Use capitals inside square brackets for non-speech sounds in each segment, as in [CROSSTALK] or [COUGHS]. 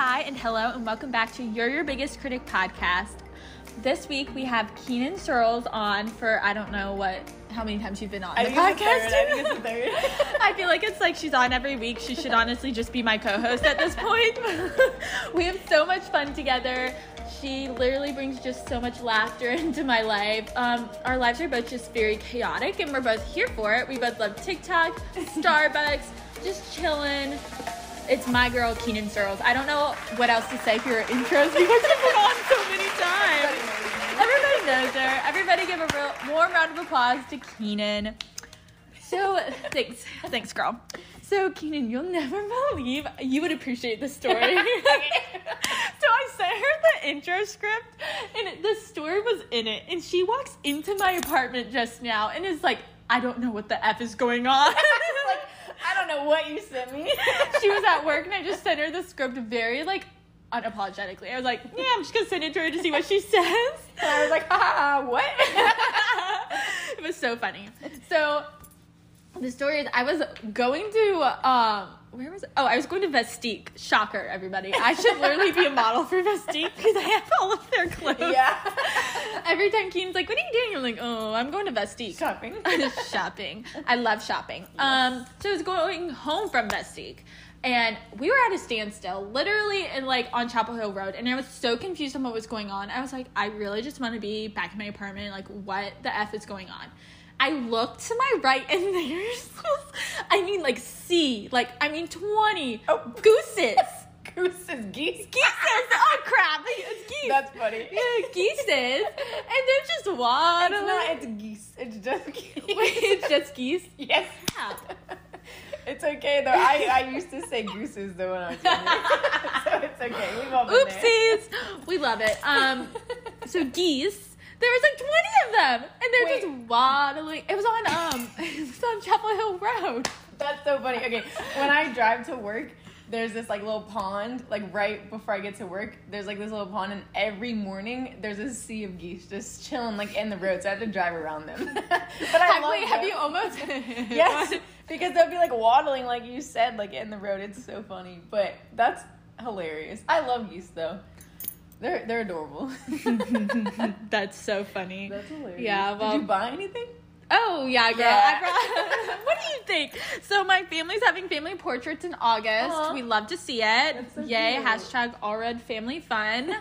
Hi, and hello, and welcome back to You're Your Biggest Critic podcast. This week we have Keenan Searles on for I don't know what how many times you've been on I the it's the podcast. third. I think it's the third. [LAUGHS] I feel like it's like she's on every week. She should honestly just be my co-host at this point. [LAUGHS] we have so much fun together. She literally brings just so much laughter [LAUGHS] into my life. Um, our lives are both just very chaotic, and we're both here for it. We both love TikTok, Starbucks, just chilling. It's my girl Keenan Searles. I don't know what else to say for your intros [LAUGHS] because you've been on so many times. Everybody knows her. Everybody give a real warm round of applause to Keenan. So thanks, thanks, girl. So Keenan, you'll never believe you would appreciate the story. [LAUGHS] [LAUGHS] so I sent her the intro script, and the story was in it, and she walks into my apartment just now and is like, "I don't know what the f is going on." Know what you sent me. [LAUGHS] she was at work, and I just sent her the script very like unapologetically. I was like, "Yeah, I'm just gonna send it to her to see what she [LAUGHS] says." And I was like, ha, what? [LAUGHS] it was so funny. So the story is I was going to um where was it? Oh, I was going to Vestique. Shocker, everybody. I should literally be a model for Vestique because I have all of their clothes. yeah. [LAUGHS] Every time Keen's like, "What are you doing?" I'm like, "Oh, I'm going to Vestique." Shopping. [LAUGHS] shopping. I love shopping. Um, so I was going home from Vestique. And we were at a standstill, literally, in like on Chapel Hill Road, and I was so confused on what was going on. I was like, I really just want to be back in my apartment. Like, what the f is going on? I looked to my right, and [LAUGHS] there's, I mean, like C, like I mean, twenty Oh. gooses, [LAUGHS] Gooses, geese. geeses. [LAUGHS] Oh crap, it's geese. That's funny. yeah, geeses, and they're just It's waddling. not, it's geese. It's just geese. Wait, it's just geese. Yes. Crap. It's okay though. I, I used to say gooses though when I was younger. so it's okay. We've all been there. Oopsies. We love it. Um, so geese. There was like twenty of them, and they're Wait. just waddling. It was on um, [LAUGHS] it was on Chapel Hill Road. That's so funny. Okay, when I drive to work, there's this like little pond, like right before I get to work. There's like this little pond, and every morning there's a sea of geese just chilling like in the road. So I have to drive around them. [LAUGHS] but I wait, have you almost? [LAUGHS] Yes, because they'll be like waddling, like you said, like in the road. It's so funny, but that's hilarious. I love geese though. They're they're adorable. [LAUGHS] That's so funny. That's hilarious. Yeah, well- Did you buy anything? Oh yeah, girl. Yeah. I brought, [LAUGHS] what do you think? So my family's having family portraits in August. Aw. We love to see it. So Yay! cute. Hashtag all red family fun.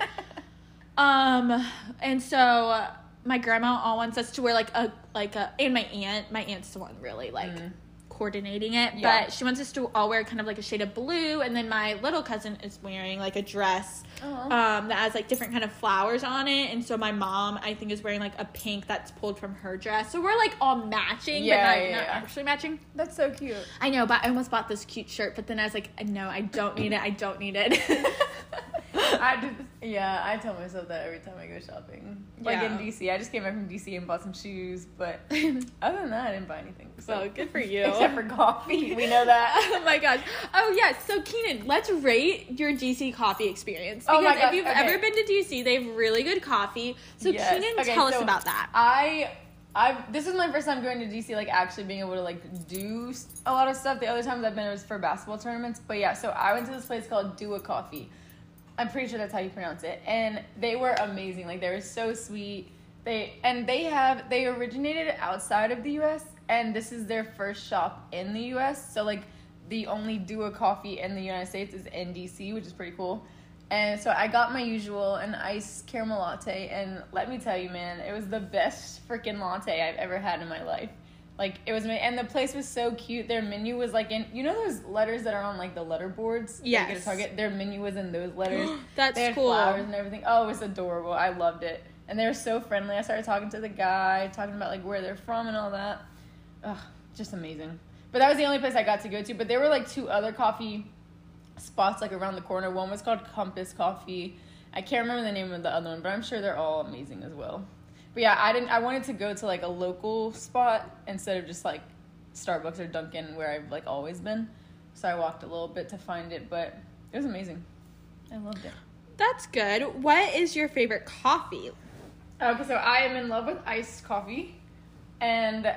[LAUGHS] um, and so uh, my grandma all wants us to wear like a like a and my aunt. My aunt's the one really like. Mm. Coordinating it, Yeah. but she wants us to all wear kind of like a shade of blue, and then my little cousin is wearing like a dress um, that has like different kind of flowers on it, and so my mom I think is wearing like a pink that's pulled from her dress. So we're like all matching, Yeah, but not, yeah, not actually matching. That's so cute. I know, but I almost bought this cute shirt, but then I was like, no, I don't need it. I don't need it. [LAUGHS] I did. Yeah, I tell myself that every time I go shopping. Like in DC, I just came back from DC and bought some shoes, but [LAUGHS] other than that, I didn't buy anything. So Well, good for you. Except for coffee, we know that. [LAUGHS] oh my gosh. Oh yes. So Keenan, let's rate your DC coffee experience Oh because my gosh, if you've okay. ever been to DC, they have really good coffee. So Yes. Keenan, Okay, tell us about that. I, I. This is my first time going to DC, like actually being able to like do a lot of stuff. The other times I've been it was for basketball tournaments, but yeah. So I went to this place called Do a Coffee. I'm pretty sure that's how you pronounce it, and they were amazing. Like they were so sweet. They and they have they originated outside of the U.S. and this is their first shop in the U.S. So like the only a Coffee in the United States is in DC, which is pretty cool. And so I got my usual an iced caramel latte, and let me tell you, man, it was the best freaking latte I've ever had in my life. Like it was, and the place was so cute. Their menu was like in, you know, those letters that are on like the letter boards. that you get Yes. at Target. Their menu was in those letters. [GASPS] That's they had cool. flowers and everything. Oh, it was adorable. I loved it, and they were so friendly. I started talking to the guy, talking about like where they're from and all that. Ugh, just amazing. But that was the only place I got to go to. But there were like two other coffee spots like around the corner. One was called Compass Coffee. I can't remember the name of the other one, but I'm sure they're all amazing as well. But yeah, I didn't. I wanted to go to like a local spot instead of just like Starbucks or Dunkin' where I've like always been. So I walked a little bit to find it, but it was amazing. I loved it. That's good. What is your favorite coffee? Okay, so I am in love with iced coffee, and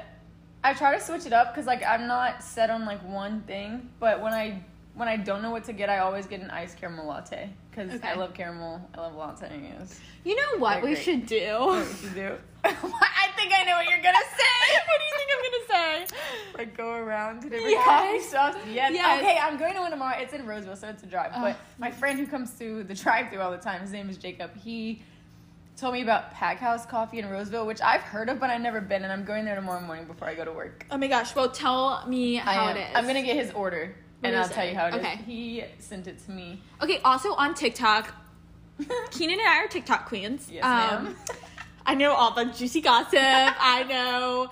I try to switch it up because like I'm not set on like one thing. But when I when I don't know what to get, I always get an iced caramel latte because Okay. I love caramel. I love lattes. You know what we great. should do? [LAUGHS] What we should do? I think I know what you're gonna say. [LAUGHS] what do you think I'm gonna say? Like go around to different Yes. coffee shops. Yes. Yes. Okay, I'm going to one tomorrow. It's in Rolesville, so it's a drive. But my friend who comes to the drive-through all the time, his name is Jacob. He told me about Pack House Coffee in Rolesville, which I've heard of, but I've never been, and I'm going there tomorrow morning before I go to work. Oh my gosh! Well, tell me how it is. I'm gonna get his order, and I'll is tell you how it is. Okay. He sent it to me. Okay. Also on TikTok, [LAUGHS] Keenan and I are TikTok queens. Yes, Um, ma'am. I know all the juicy gossip. I know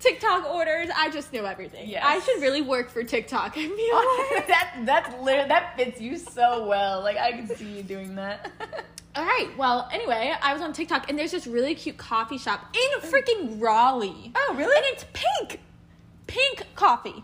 TikTok orders. I just know everything. Yes. I should really work for TikTok. I feel [LAUGHS] like. [LAUGHS] that that's literally that fits you so well. Like I can see you doing that. All right. Well, anyway, I was on TikTok and there's this really cute coffee shop in freaking Raleigh. Oh, really? And it's pink. Pink coffee.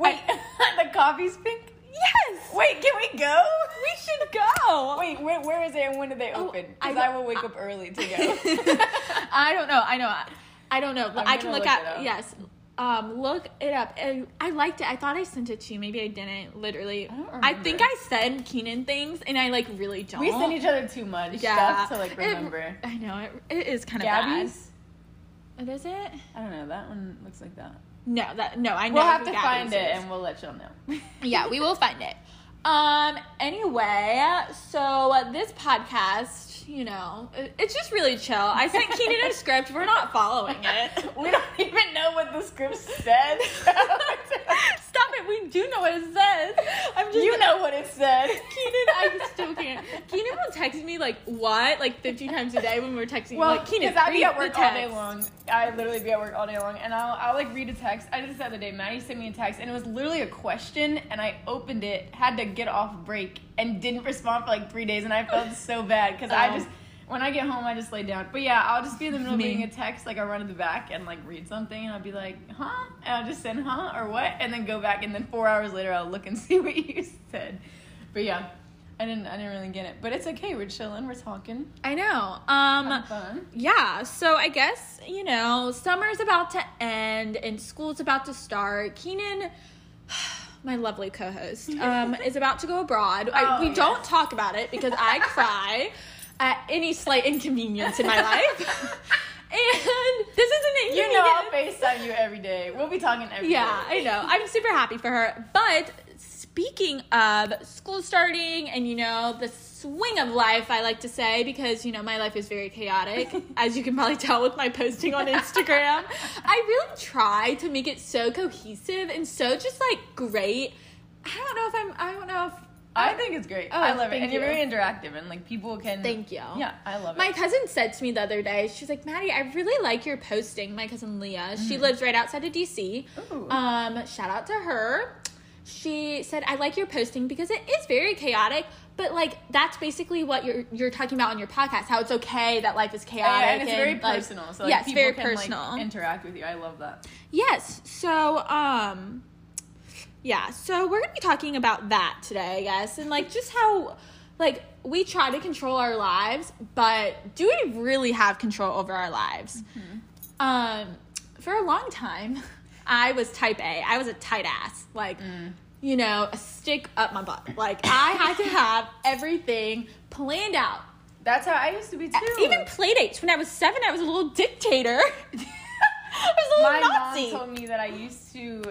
Wait, [LAUGHS] the coffee's pink. Yes. Wait, can we go? We should go. Wait, where, where is it and when do they Oh, open? I Because I, don't- will wake up early to go. [LAUGHS] I don't know. I know. I, I don't know. But I can look, look up. yes. Um, look it up. And I liked it. I thought I sent it to you. Maybe I didn't. Literally, I don't I think. I send Keenan things, and I like really don't. we send each other too much yeah stuff to like It- remember. I know it, it is kind of Gabby's? bad. It is it? I don't know. That one looks like that. No, that no. I know. We'll have to find it is. and we'll let y'all know. [LAUGHS] yeah, we will find it. Um. Anyway, so this podcast, you know, it- it's just really chill. I sent Keenan a script. We're not following it. we don't even know what the script said. Stop it. We do know what it says. I'm just. you know what it said. Keenan, I still can't. Keenan will text me like what, like 50 times a day when we're texting. Well, like Keenan, because I be at work all day long. I literally be at work all day long, and I'll, I'll like read a text. I did this the other day. Maddie sent me a text, and it was literally a question, and I opened it, had to get off break, and didn't respond for like three days, and I felt [LAUGHS] so bad because I Oh. just. When I get home, I just lay down. But yeah, I'll just be in the middle Me. of reading a text, like I run to the back and like read something, and I'll be like, "Huh?" And I'll just send "Huh" or "What," and then go back, and then four hours later, I'll look and [LAUGHS] see what you said. But yeah, I didn't, I didn't really get it. But it's okay. We're chilling. We're talking. I know. Um. Fun. Yeah, so I guess, you know, summer's about to end and school's about to start. Keenan, my lovely co host, [LAUGHS] um, is about to go abroad. I, Oh, we yes. don't talk about it because I cry at any slight inconvenience in my life. [LAUGHS] and this is an You know I'll inconvenience. FaceTime you every day. We'll be talking every day. Yeah, I know. I'm super happy for her. But speaking of school starting and, you know, the swing of life, I like to say, because, you know, my life is very chaotic, [LAUGHS] as you can probably tell with my posting on Instagram. I really try to make it so cohesive and so just like great. I don't know if I'm, I don't know if. I think it's great. Oh, I love it. And you're you. very interactive and like people can Thank you. Yeah, I love it. My cousin said to me the other day, she's like, Maddie, I really like your posting. My cousin Leah, she Mm. lives right outside of DC. Ooh. Um, shout out to her. She said, I like your posting because it is very chaotic, but like that's basically what you're you're talking about on your podcast, how it's okay that life is chaotic. yeah, and it's very like- personal. So like, yes, people very can personal. like interact with you. I love that. Yes. So, um, yeah. So we're gonna be talking about that today, I guess, and like just how, like, we try to control our lives, but do we really have control over our lives? Um, for a long time, [LAUGHS] I was type A. I was a tight ass, like. Mm. You know, a stick up my butt. Like I had to have everything planned out. That's how I used to be too. Even play dates. When I was seven, I was a little dictator. [LAUGHS] I was a my little mom told me that I used to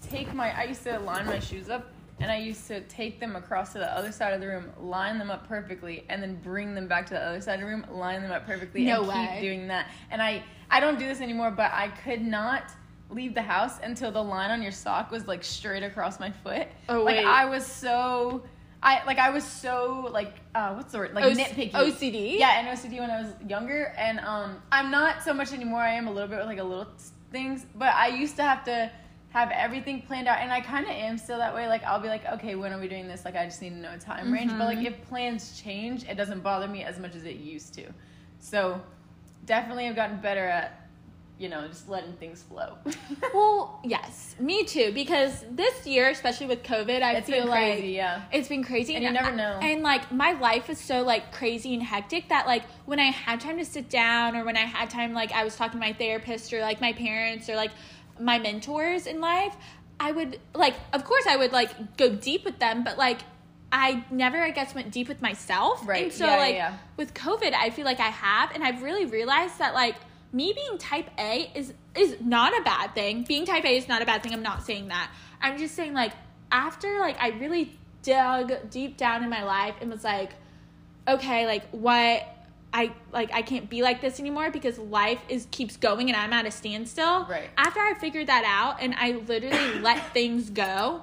take my I used to line my shoes up and I used to take them across to the other side of the room, line them up perfectly, and then bring them back to the other side of the room, line them up perfectly, No and way. keep doing that. And I I don't do this anymore, but I could not leave the house until the line on your sock was like straight across my foot. Oh, like wait. I was so I like I was so like uh what's the word? Like O- nitpicky. OCD? yeah and OCD when I was younger and um I'm not so much anymore. I am a little bit with like a little things but I used to have to have everything planned out and I kind of am still that way. Like I'll be like okay when are we doing this? Like I just need to know a time range. But like if plans change it doesn't bother me as much as it used to. So definitely I've gotten better at you know just letting things flow [LAUGHS] Well, yes, me too. Because this year, especially with COVID, I It's feel been like crazy, yeah. it's been crazy, And you never know. And like my life is so like crazy and hectic that like when I had time to sit down, or when I had time, like I was talking to my therapist, or like my parents, or like my mentors in life. I would like, of course, I would like go deep with them, but like, I never, I guess, went deep with myself. Right. And so, Yeah, yeah, like, yeah. with COVID, I feel like I have, and I've really realized that like me being type A is is not a bad thing. Being type A is not a bad thing. I'm not saying that. I'm just saying like after like I really dug deep down in my life and was like, okay, like what I like I can't be like this anymore because life is keeps going and I'm at a standstill. Right. After I figured that out and I literally [COUGHS] let things go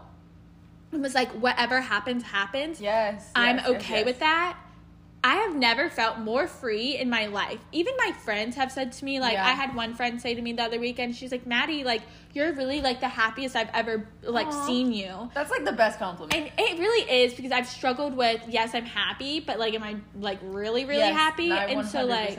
and was like, whatever happens, happens. Yes. I'm yes, yes, okay yes. with that. I have never felt more free in my life. Even my friends have said to me, like, Yeah. I had one friend say to me the other weekend, she's like, Maddie, like, you're really like the happiest I've ever like Aw. seen you. That's like the best compliment. And it really is because I've struggled with, yes, I'm happy, but like, am I like really, really Yes, happy? And so, like.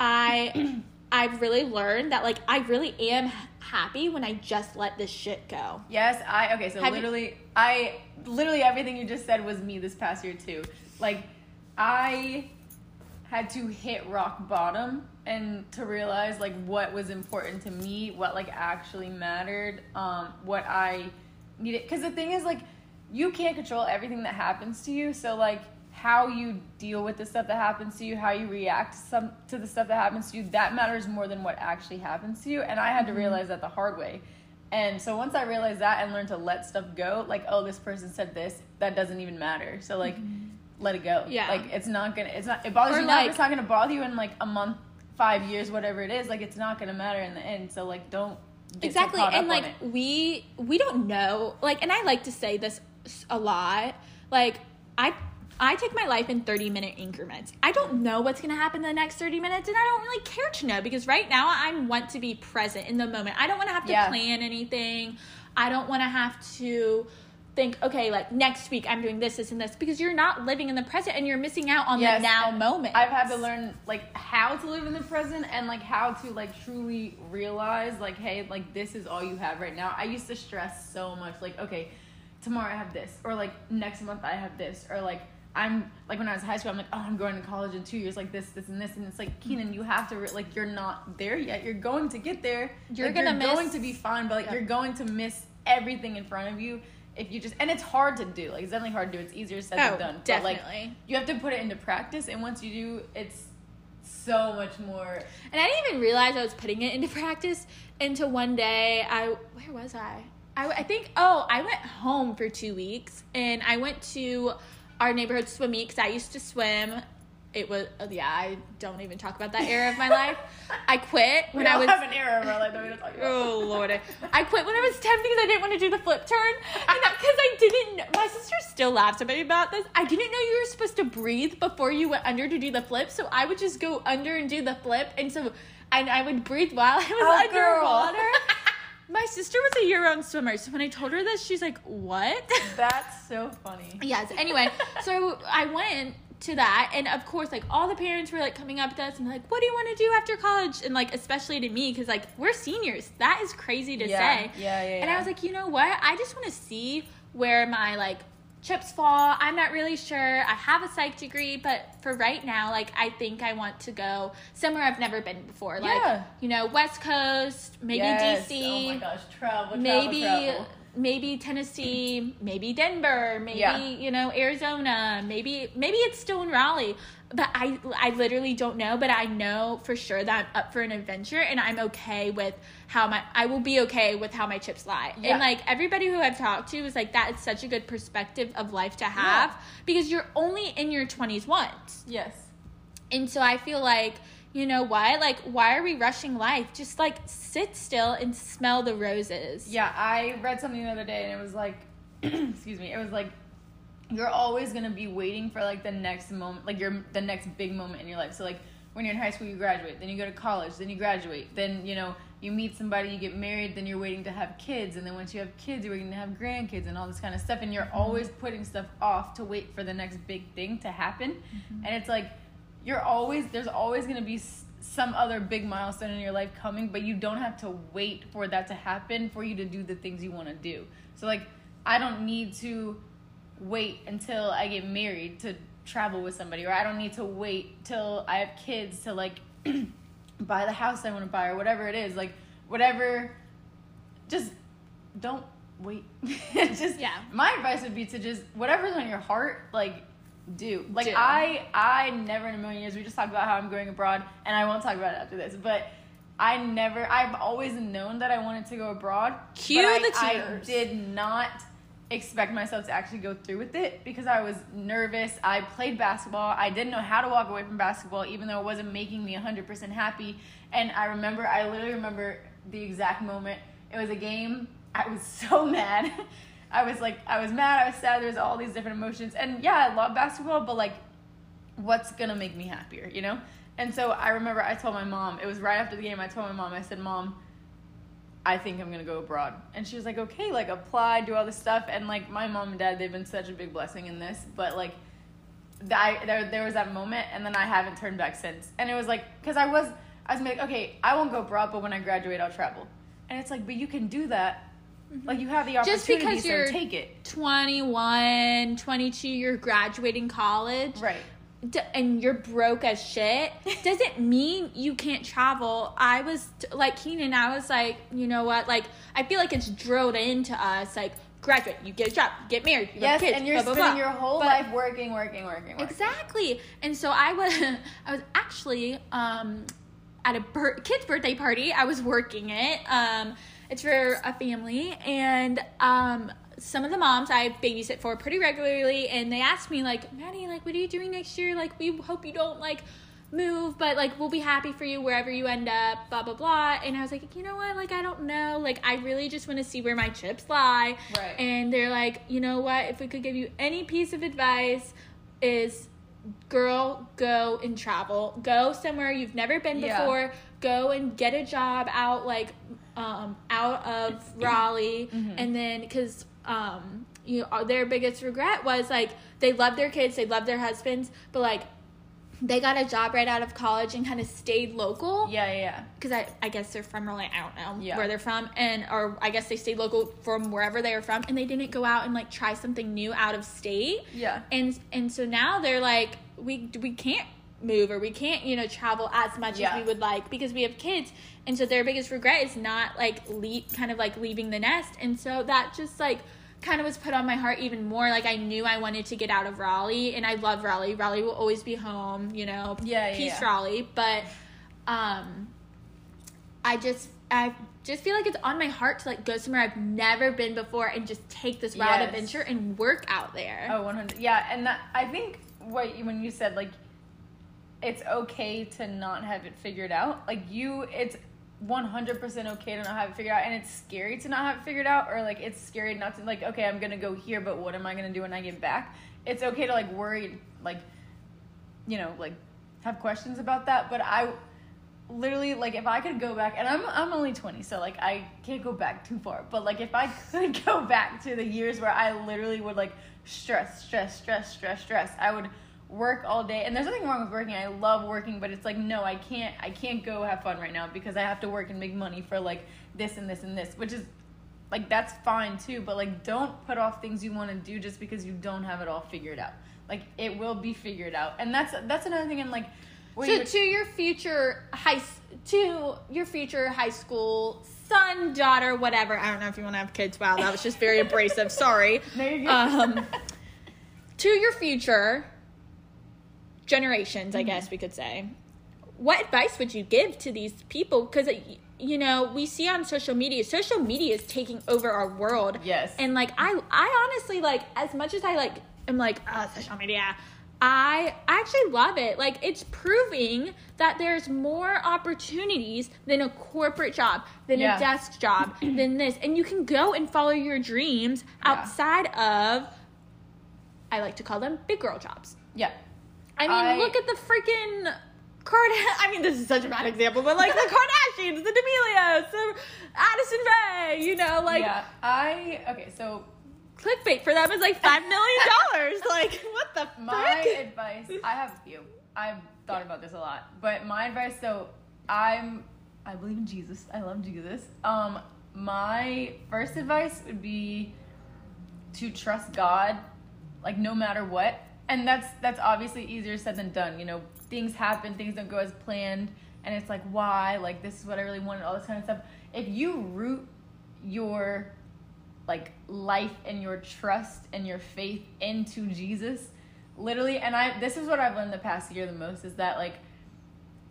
I, [CLEARS THROAT] I've really learned that like I really am happy when I just let this shit go. Yes, I okay. So Have you- literally, I literally everything you just said was me this past year too. Like, I had to hit rock bottom and to realize like what was important to me, what like actually mattered, um, what I needed. Because the thing is, like, you can't control everything that happens to you. So like, how you deal with the stuff that happens to you, how you react to some to the stuff that happens to you, that matters more than what actually happens to you. And I had Mm-hmm. to realize that the hard way. And so once I realized that and learned to let stuff go, like, oh, this person said this, that doesn't even matter. So like, let it go. Yeah. Like it's not gonna. It's not. It bothers Or, you now. It's not gonna bother you in like a month, five years, whatever it is. Like it's not gonna matter in the end. So like, don't. Exactly and like we we don't know like and i like to say this a lot like i i take my life in 30 minute increments i don't know what's going to happen in the next 30 minutes and i don't really care to know because right now i want to be present in the moment i don't want to have to Yeah. plan anything i don't want to have to think okay like next week i'm doing this this and this because you're not living in the present and you're missing out on Yes, the now moment. I've had to learn like how to live in the present and like how to like truly realize like hey like this is all you have right now. I used to stress so much like okay tomorrow I have this or like next month I have this or like I'm like when I was in high school I'm like oh I'm going to college in two years like this this and this and it's like Keenan you have to re- like you're not there yet. You're going to get there. You're Like, gonna you're going to be fine but like you're going to miss everything in front of you if you just and it's hard to do like it's definitely hard to do it's easier said oh than done but like definitely you have to put it into practice and once you do it's so much more And I didn't even realize I was putting it into [LAUGHS] practice until one day I where was I? I, I think oh I went home for two weeks and I went to our neighborhood swim meet because I used to swim. It was oh, yeah I don't even talk about that era of my life. I quit [LAUGHS] when I was have an era of our life that we don't talk about. Oh lord! I quit when I was ten because I didn't want to do the flip turn, and because I didn't. know- My sister still laughs at me about this. I didn't know you were supposed to breathe before you went under to do the flip, so I would just go under and do the flip, and so and I would breathe while I was Oh, underwater. [LAUGHS] My sister was a year-round swimmer, so when I told her this, she's like, "What?" That's so funny. yes. Anyway, so I went to that, and of course, like all the parents were like coming up to us and like, "What do you want to do after college?" And like especially to me, because like we're seniors. That is crazy to Yeah, say. yeah, yeah, And I was like, you know what? I just want to see where my like chips fall. I'm not really sure. I have a psych degree, but for right now, like I think I want to go somewhere I've never been before. Like Yeah. you know, West Coast, maybe Yes. DC Oh my gosh, travel, travel, maybe travel. Maybe Tennessee, maybe Denver, maybe Yeah. you know Arizona, maybe maybe it's still in Raleigh. But I I literally don't know, but I know for sure that I'm up for an adventure and I'm okay with how my I will be okay with how my chips lie. Yeah. And like everybody who I've talked to is like that is such a good perspective of life to have because you're only in your 20s once. Yes. And so I feel like, you know why? Like, why are we rushing life? Just like sit still and smell the roses. Yeah, I read something the other day and it was like, [CLEARS THROAT] excuse me, it was like, you're always gonna be waiting for like the next moment, like your the next big moment in your life. So like when you're in high school, you graduate, then you go to college, then you graduate, then you know you meet somebody, you get married, then you're waiting to have kids, and then once you have kids, you're waiting to have grandkids and all this kind of stuff, and you're mm-hmm. always putting stuff off to wait for the next big thing to happen, mm-hmm. and it's like you're always there's always going to be some other big milestone in your life coming but you don't have to wait for that to happen for you to do the things you want to do so like i don't need to wait until i get married to travel with somebody or i don't need to wait till i have kids to like [CLEARS THROAT] buy the house i want to buy or whatever it is like whatever just don't wait. [LAUGHS] just Yeah. My advice would be to just whatever's on your heart, like do. Like Do. I I never in a million years we just talked about how I'm going abroad and I won't talk about it after this, but I never I've always known that I wanted to go abroad. Cue I- the I tears. did not expect myself to actually go through with it because I was nervous. I played basketball. I didn't know how to walk away from basketball even though it wasn't making me 100% happy. And I remember I literally remember the exact moment. It was a game. I was so [LAUGHS] mad. I was like I was mad, I was sad, there was all these different emotions. And yeah, I love basketball, but like what's gonna make me happier, you know? And so I remember I told my mom, it was right after the game, I told my mom, I said, Mom, I think I'm gonna go abroad. And she was like, Okay, like apply, do all this stuff. And like my mom and dad, they've been such a big blessing in this. But like, I, there, there was that moment, and then I haven't turned back since. And it was like, because I was, I was like, okay, I won't go abroad, but when I graduate, I'll travel. And it's like, but you can do that. Like you have the opportunity, Just because so you're- take it. 21, 22, you're graduating college. Right. d- and you're broke as shit [LAUGHS] doesn't mean you can't travel. I was t- like Keenan, I was like, you know what? Like, I feel like it's drilled into us. Like, graduate, you get a job, you get married, you Yes, have kids, and you're blah, blah, spending blah. your whole But- life working, working, working, working. Exactly. And so I was [LAUGHS] I was actually um at a bir- kid's birthday party. I was working it. Um it's for a family and um some of the moms I babysit for pretty regularly and they asked me like, "Maddie, like what are you doing next year? Like we hope you don't like move, but like we'll be happy for you wherever you end up, blah blah blah." And I was like, "You know what? Like I don't know. Like I really just want to see where my chips lie." Right. And they're like, "You know what? If we could give you any piece of advice is girl go and travel go somewhere you've never been Yeah. Go and get a job out like um out of raleigh Mm-hmm. and then because um you know their biggest regret was like they love their kids they love their husbands but like they got a job right out of college and kind of stayed local Yeah, yeah, yeah. because I, I guess they're from Raleigh. I don't know Yeah. where they're from, and or I guess they stayed local from wherever they were from, and they didn't go out and like try something new out of state. Yeah. And and so now they're like, we we can't move or we can't you know travel as much Yeah. as we would like because we have kids, and so their biggest regret is not like le- kind of like leaving the nest, and so that just like kind of was put on my heart even more like i knew i wanted to get out of raleigh and i love raleigh raleigh will always be home you know Yeah, yeah, peace yeah. raleigh but um I just I just feel like it's on my heart to like go somewhere I've never been before and just take this wild Yes. adventure and work out there. Oh, 100. Yeah, and that, I think what you, when you said like it's okay to not have it figured out, like you, it's 100% okay to not have it figured out, and it's scary to not have it figured out, or like it's scary not to like okay, I'm gonna go here, but what am I gonna do when I get back? It's okay to like worry, like you know, like have questions about that, but I literally like if I could go back and I'm I'm only 20 so like I can't go back too far but like if I could [LAUGHS] go back to the years where I literally would like stress stress stress stress stress I would work all day and there's nothing wrong with working I love working but it's like no I can't I can't go have fun right now because I have to work and make money for like this and this and this which is like that's fine too but like don't put off things you want to do just because you don't have it all figured out like it will be figured out and that's that's another thing and like so to your future high to your future high school son, daughter, whatever. I don't know if you want to have kids. Wow, that was just very [LAUGHS] abrasive. Sorry. No, you're good. Um, to your future generations, Mm-hmm. I guess we could say. What advice would you give to these people? Because you know we see on social media, social media is taking over our world. Yes. And like I, I honestly like as much as I like am like oh, social media. I I actually love it. Like it's proving that there's more opportunities than a corporate job, than Yeah. a desk job, [CLEARS THROAT] than this. And you can go and follow your dreams Yeah. outside of I like to call them big girl jobs. yeah I mean, I- look at the freaking Card. I mean, this is such a bad example, but like the [LAUGHS] Kardashians, the D'Amelios, the Addison Rae, you know, like yeah I okay so clickbait for them is like five million [LAUGHS] dollars. like, what the My frick? advice, I have a few. I've thought about this a lot, but my advice. So I'm, I believe in Jesus. I love Jesus. Um, my first advice would be to trust God, like no matter what. And that's that's obviously easier said than done. You know, things happen, things don't go as planned, and it's like why? Like this is what I really wanted, all this kind of stuff. If you root your like life and your trust and your faith into Jesus. Literally, and I this is what I've learned the past year the most is that like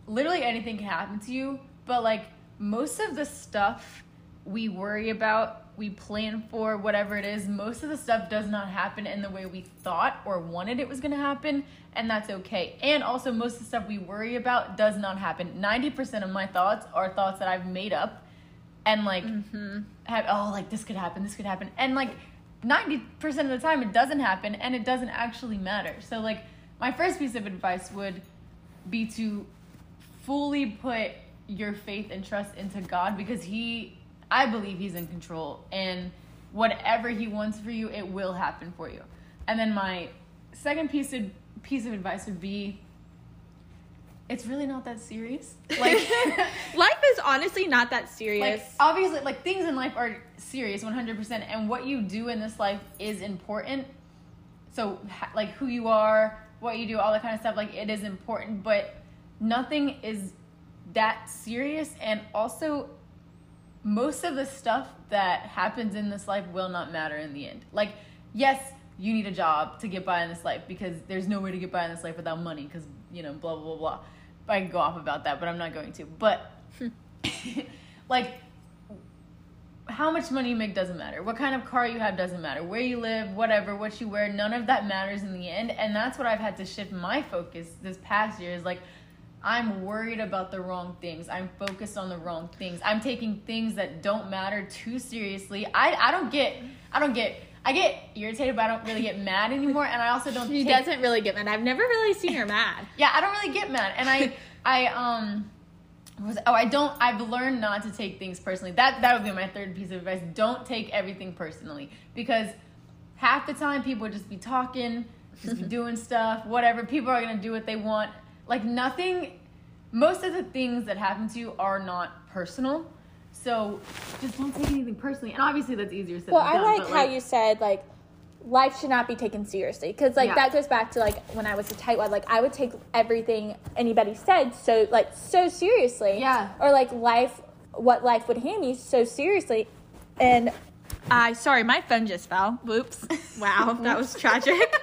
literally anything can happen to you, but like most of the stuff we worry about, we plan for, whatever it is, most of the stuff does not happen in the way we thought or wanted it was going to happen, and that's okay. And also, most of the stuff we worry about does not happen. 90% of my thoughts are thoughts that I've made up and like mm-hmm. have, oh, like this could happen, this could happen. And like 90% of the time, it doesn't happen and it doesn't actually matter. So, like, my first piece of advice would be to fully put your faith and trust into God because He, I believe He's in control, and whatever He wants for you, it will happen for you. And then my second piece of piece of advice would be, it's really not that serious. Like, [LAUGHS] Life is honestly not that serious. like obviously, like things in life are serious, one hundred percent, and what you do in this life is important. So, like who you are, what you do, all that kind of stuff, like it is important, but nothing is that serious. And also, most of the stuff that happens in this life will not matter in the end. Like, yes, you need a job to get by in this life because there's no way to get by in this life without money because, you know, blah, blah, blah, blah. I could go off about that, but I'm not going to. But, [LAUGHS] like, how much money you make doesn't matter. What kind of car you have doesn't matter. Where you live, whatever, what you wear, none of that matters in the end. And that's what I've had to shift my focus this past year is like, I'm worried about the wrong things. I'm focused on the wrong things. I'm taking things that don't matter too seriously. I, I don't get, I don't get, I get irritated, but I don't really get mad anymore. And I also don't. she take- doesn't really get mad. I've never really seen her mad. [LAUGHS] yeah, I don't really get mad, and I, [LAUGHS] I um, was oh I don't. I've learned not to take things personally. That that would be my third piece of advice. Don't take everything personally because half the time people would just be talking, just be [LAUGHS] doing stuff, whatever. People are gonna do what they want. Like nothing. Most of the things that happen to you are not personal. So just don't take anything personally. And obviously that's easier said Well, than I done. like but, how you said like life should not be taken seriously because like Yeah. that goes back to like when I was a tightwad. Like I would take everything anybody said so like so seriously. Yeah. Or like life, what life would hand me so seriously, and I sorry, my phone just fell. Whoops! Wow, [LAUGHS] that was tragic.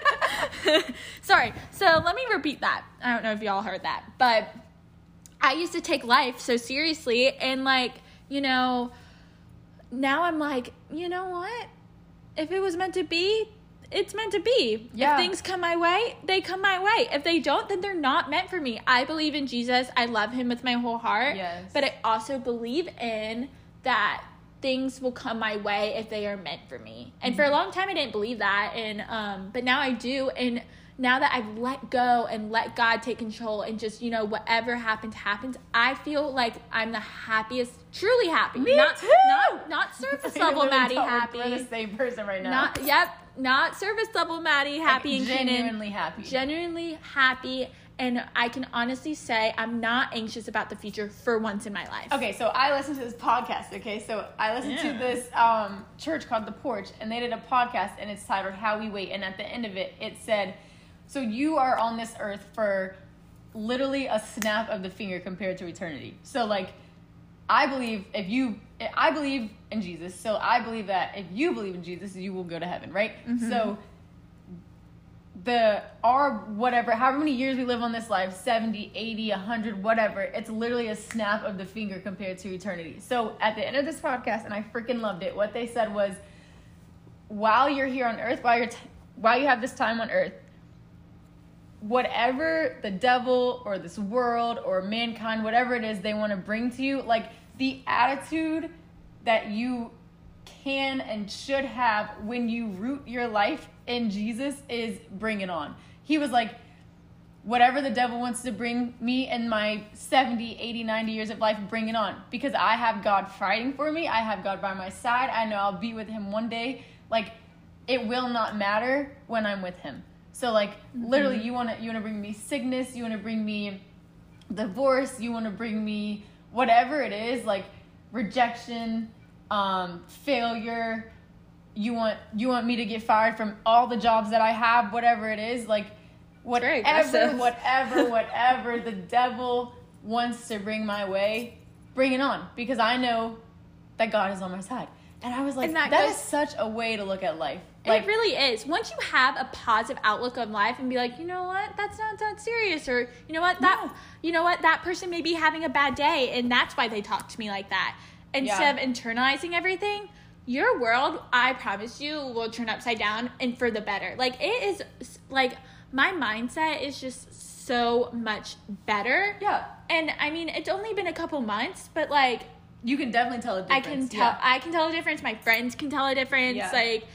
[LAUGHS] sorry. So let me repeat that. I don't know if y'all heard that, but I used to take life so seriously, and like you know now I'm like, you know what? If it was meant to be, it's meant to be. Yeah. If things come my way, they come my way. If they don't, then they're not meant for me. I believe in Jesus. I love him with my whole heart. Yes. But I also believe in that things will come my way if they are meant for me. And for a long time I didn't believe that and um but now I do and now that I've let go and let God take control and just, you know, whatever happens, happens, I feel like I'm the happiest, truly happy. Me not, too. Not not [LAUGHS] surface level Maddie happy. We're the same person right now. Not yep, not surface level Maddie happy and Keenan. genuinely happy. Genuinely happy and I can honestly say I'm not anxious about the future for once in my life. Okay, so I listened to this podcast. Okay, so I listened Yeah. to this um, church called The Porch, and they did a podcast, and it's titled "How We Wait." And at the end of it, it said, "So you are on this earth for literally a snap of the finger compared to eternity." So like, I believe if you, I believe in Jesus, so I believe that if you believe in Jesus, you will go to heaven, right? So the our whatever however many years we live on this life 70 80 100 whatever it's literally a snap of the finger compared to eternity. So at the end of this podcast and i freaking loved it what they said was while you're here on earth while you're t- while you have this time on earth whatever the devil or this world or mankind whatever it is they want to bring to you like the attitude that you can and should have when you root your life in Jesus is bring it on. He was like, whatever the devil wants to bring me in my 70, 80, 90 years of life, bring it on. Because I have God fighting for me. I have God by my side. I know I'll be with him one day. Like, it will not matter when I'm with him. So like mm-hmm. literally you wanna you wanna bring me sickness, you wanna bring me divorce, you wanna bring me whatever it is, like rejection, um, failure, you want you want me to get fired from all the jobs that I have, whatever it is, like whatever, whatever, [LAUGHS] whatever the devil wants to bring my way, bring it on because I know that God is on my side. And I was like, And that that goes- is such a way to look at life. Like it really is. Once you have a positive outlook on life and be like, you know what, that's not that serious, or you know what, that No. you know what, that person may be having a bad day, and that's why they talk to me like that. Instead Yeah. of internalizing everything, your world, I promise you, will turn upside down and for the better. Like it is, like my mindset is just so much better. Yeah. And I mean, it's only been a couple months, but like You can definitely tell a I difference. can tell. yeah. I can tell a difference. My friends can tell a difference. Yeah. Like,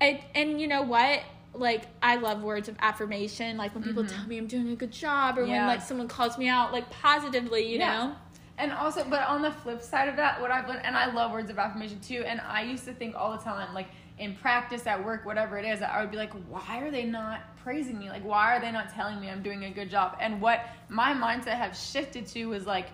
I, and you know what? Like, I love words of affirmation. Like when people tell me I'm doing a good job, or when Mm-hmm. Like someone calls me out, like positively. You Yeah. know. And also, but on the flip side of that, what I've learned, and I love words of affirmation too, and I used to think all the time, like in practice, at work, whatever it is, I would be like, why are they not praising me? Like, why are they not telling me I'm doing a good job? And what my mindset have shifted to was like,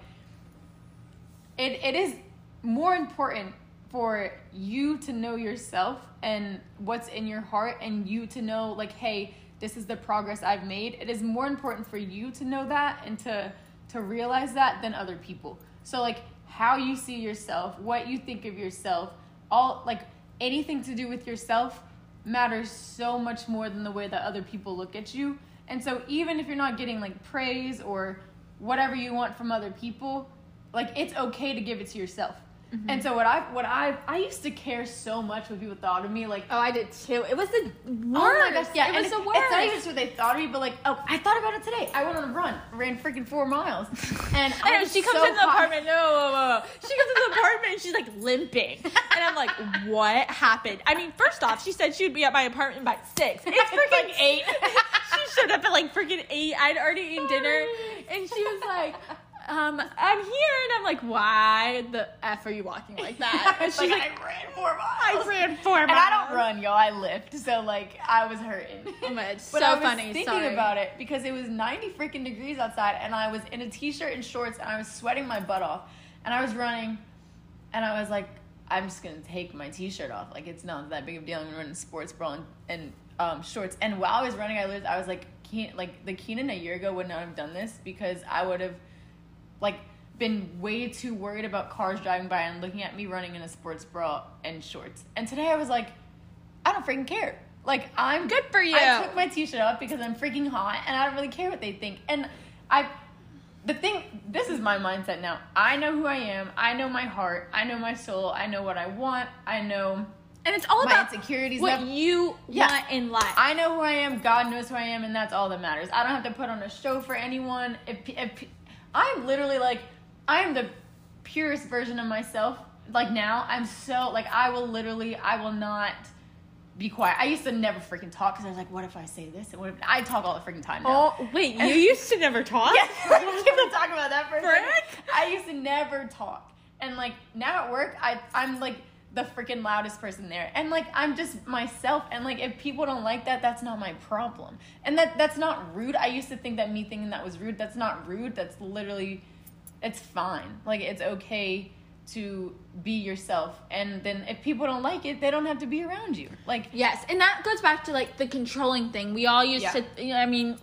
it, it is more important for you to know yourself and what's in your heart and you to know like hey this is the progress i've made it is more important for you to know that and to to realize that than other people. So like how you see yourself what you think of yourself all like anything to do with yourself matters so much more than the way that other people look at you. And so even if you're not getting like praise or whatever you want from other people like it's okay to give it to yourself Mm-hmm. and so what i what i i used to care so much what people thought of me like Oh, I did too. It was the worst. Oh my gosh, yeah, it was the it's, worst. it's not even just what they thought of me, but like, oh, I thought about it today. I went on a run, ran freaking four miles, [LAUGHS] and I know, was she comes so in the hot. apartment. No, whoa, whoa, whoa. she comes in the apartment and she's like limping, and I'm like, what happened? I mean, first off, she said she'd be at my apartment by six. It's freaking like eight. [LAUGHS] she showed up at like freaking eight. I'd already eaten dinner, and she was like. Um, I'm here, and I'm like, why the f are you walking like that? [LAUGHS] And she's like, like, I ran four miles. I ran four miles. and I don't run, y'all. I lift, so like I was hurting. [LAUGHS] Oh my, it's But so I was funny. thinking Sorry. about it because it was 90 freaking degrees outside, and I was in a t-shirt and shorts, and I was sweating my butt off, and I was running, and I was like, I'm just gonna take my t-shirt off. Like it's not that big of a deal. I'm gonna run in sports bra and, and um, shorts. And while I was running, I was I was like, Keen, like the Keenan a year ago would not have done this because I would have, like, been way too worried about cars driving by and looking at me running in a sports bra and shorts. And today I was like, I don't freaking care. Like I'm Good for you. I took my t-shirt off because I'm freaking hot and I don't really care what they think. And I the thing this is my mindset now. I know who I am. I know my heart. I know my soul. I know what I want. I know and it's all my about insecurities. what Never- you Yeah. want in life. I know who I am. God knows who I am, and that's all that matters. I don't have to put on a show for anyone. If, if I'm literally like, I am the purest version of myself. Like now, I'm so like I will literally, I will not be quiet. I used to never freaking talk because I was like, what if I say this? And what if I talk all the freaking time now? Oh wait, you [LAUGHS] used to never talk. Yes, [LAUGHS] people talk about that for a second. I used to never talk, and like now at work, I I'm like the freaking loudest person there, and like I'm just myself, and like if people don't like that, that's not my problem, and that that's not rude. I used to think that me thinking that was rude. That's not rude. That's literally, it's fine. Like it's okay to be yourself, and then if people don't like it, they don't have to be around you. Like Yes, and that goes back to like the controlling thing. We all used Yeah. to. You know, I mean,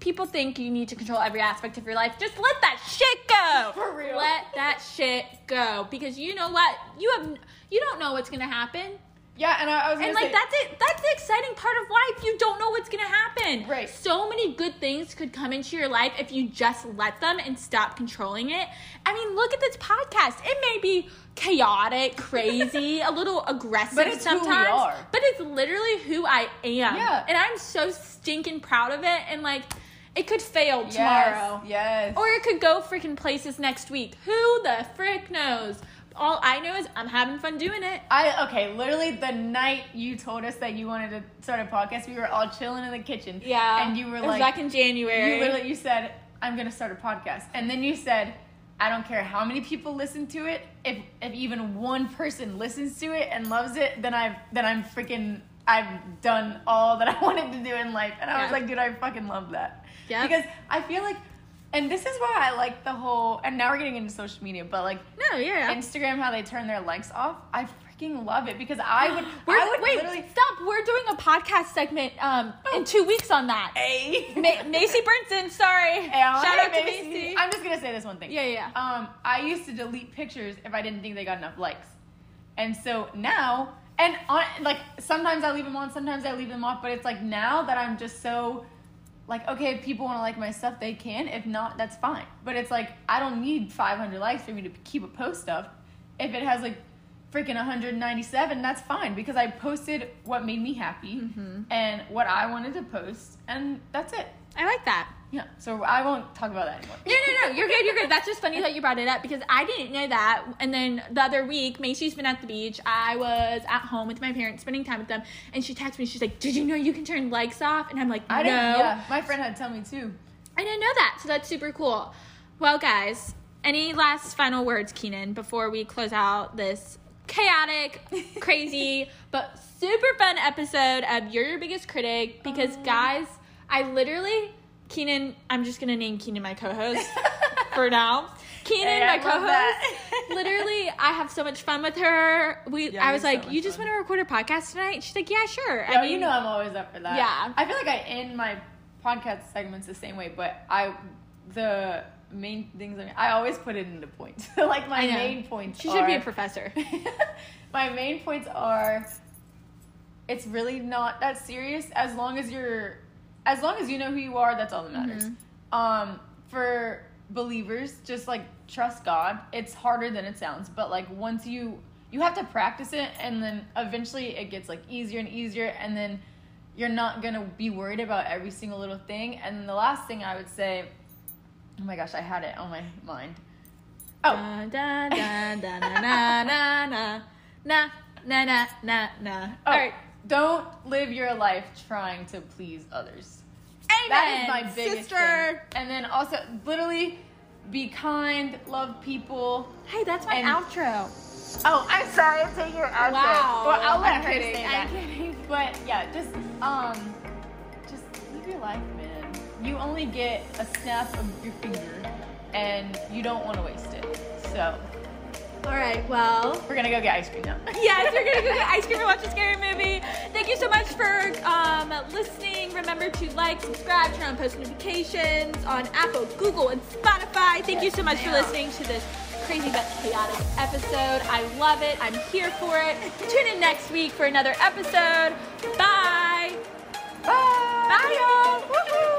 people think you need to control every aspect of your life. Just let that shit go. [LAUGHS] For real. Let that shit go because you know what? You have you don't know what's gonna happen. yeah, and I, I was And like say, that's it. That's the exciting part of life. You don't know what's gonna happen. Right. So many good things could come into your life if you just let them and stop controlling it. I mean, look at this podcast. It may be chaotic, [LAUGHS] crazy, a little aggressive But it's who we sometimes, are. but it's literally who I am. Yeah. And I'm so stinking proud of it. And like, it could fail Yes, tomorrow. Yes. Or it could go freaking places next week. Who the frick knows? All I know is I'm having fun doing it. I okay, literally the night you told us that you wanted to start a podcast, we were all chilling in the kitchen. Yeah. And you were it was like back in January. you literally you said, I'm gonna start a podcast. And then you said, I don't care how many people listen to it, if if even one person listens to it and loves it, then I've then I'm freaking I've done all that I [LAUGHS] wanted to do in life. And I was like, dude, I fucking love that. Yep. Because I feel like and this is why I like the whole and now we're getting into social media, but like no, yeah. Instagram how they turn their likes off. I freaking love it because I would [GASPS] We're, I would wait, literally stop. We're doing a podcast segment um, in two weeks on that. Hey. Ma- Macy Brinson, sorry. [LAUGHS] Hey, Shout like, out to Macy. Macy. I'm just gonna say this one thing. Yeah, yeah, yeah. Um, I used to delete pictures if I didn't think they got enough likes. And so now, and on like sometimes I leave them on, sometimes I leave them off. But it's like now that I'm just so like okay, if people want to like my stuff, they can. If not, that's fine. But it's like I don't need 500 likes for me to keep a post up. If it has like freaking 197, that's fine because I posted what made me happy mm-hmm. and what I wanted to post, and that's it. I like that. Yeah. So I won't talk about that anymore. No, no, no. You're good. You're good. That's just funny that you brought it up because I didn't know that. And then the other week, Macy's been at the beach. I was at home with my parents, spending time with them, and she texted me. She's like, "Did you know you can turn likes off?" And I'm like, "No, I didn't. Yeah, my friend had to tell me too. I didn't know that." So that's super cool. Well, guys, any last final words, Keenan, before we close out this chaotic, [LAUGHS] crazy, but super fun episode of You're Your Biggest Critic? Because, um, guys, I literally, Keenan, I'm just gonna name Keenan my co-host [LAUGHS] for now. Keenan, Hey, I my co-host. [LAUGHS] [LAUGHS] literally, I have so much fun with her. We, Yeah, I was you're so like, "You just fun. want to record a podcast tonight?" She's like, "Yeah, sure." Yo, you know I'm always up for that. Yeah. I feel like I end my podcast segments the same way, but I the main things I, mean, I always put it into points. like my main points. she should be a professor. my main points are it's really not that serious as long as you're as long as you know who you are that's all that matters Mhm. um for believers just like trust god it's harder than it sounds but like once you you have to practice it and then eventually it gets like easier and easier and then you're not gonna be worried about every single little thing and the last thing i would say oh my gosh i had it on my mind oh Da, da, da, da, na, na, na, na, na, na, na, na, na. Oh, All right. Don't live your life trying to please others. Amen. That is my biggest sister. thing. And then also, literally, be kind, love people. Hey, that's my And- outro. Oh, I'm sorry, I'm taking your outfit. Wow. Well, I'll let I'm her kidding, say I'm kidding. [LAUGHS] But yeah, just um, just live your life, man. You only get a snap of your finger, and you don't want to waste it. So All right. Well. we're gonna go get ice cream now. [LAUGHS] yes, we're gonna go get ice cream and watch a scary movie. Thank you so much for um, listening. Remember to like, subscribe, turn on post notifications on Apple, Google, and Spotify. Thank you so much for listening to this crazy but chaotic episode. I love it. I'm here for it. Tune in next week for another episode. Bye. Bye. Bye, y'all. Woo-hoo.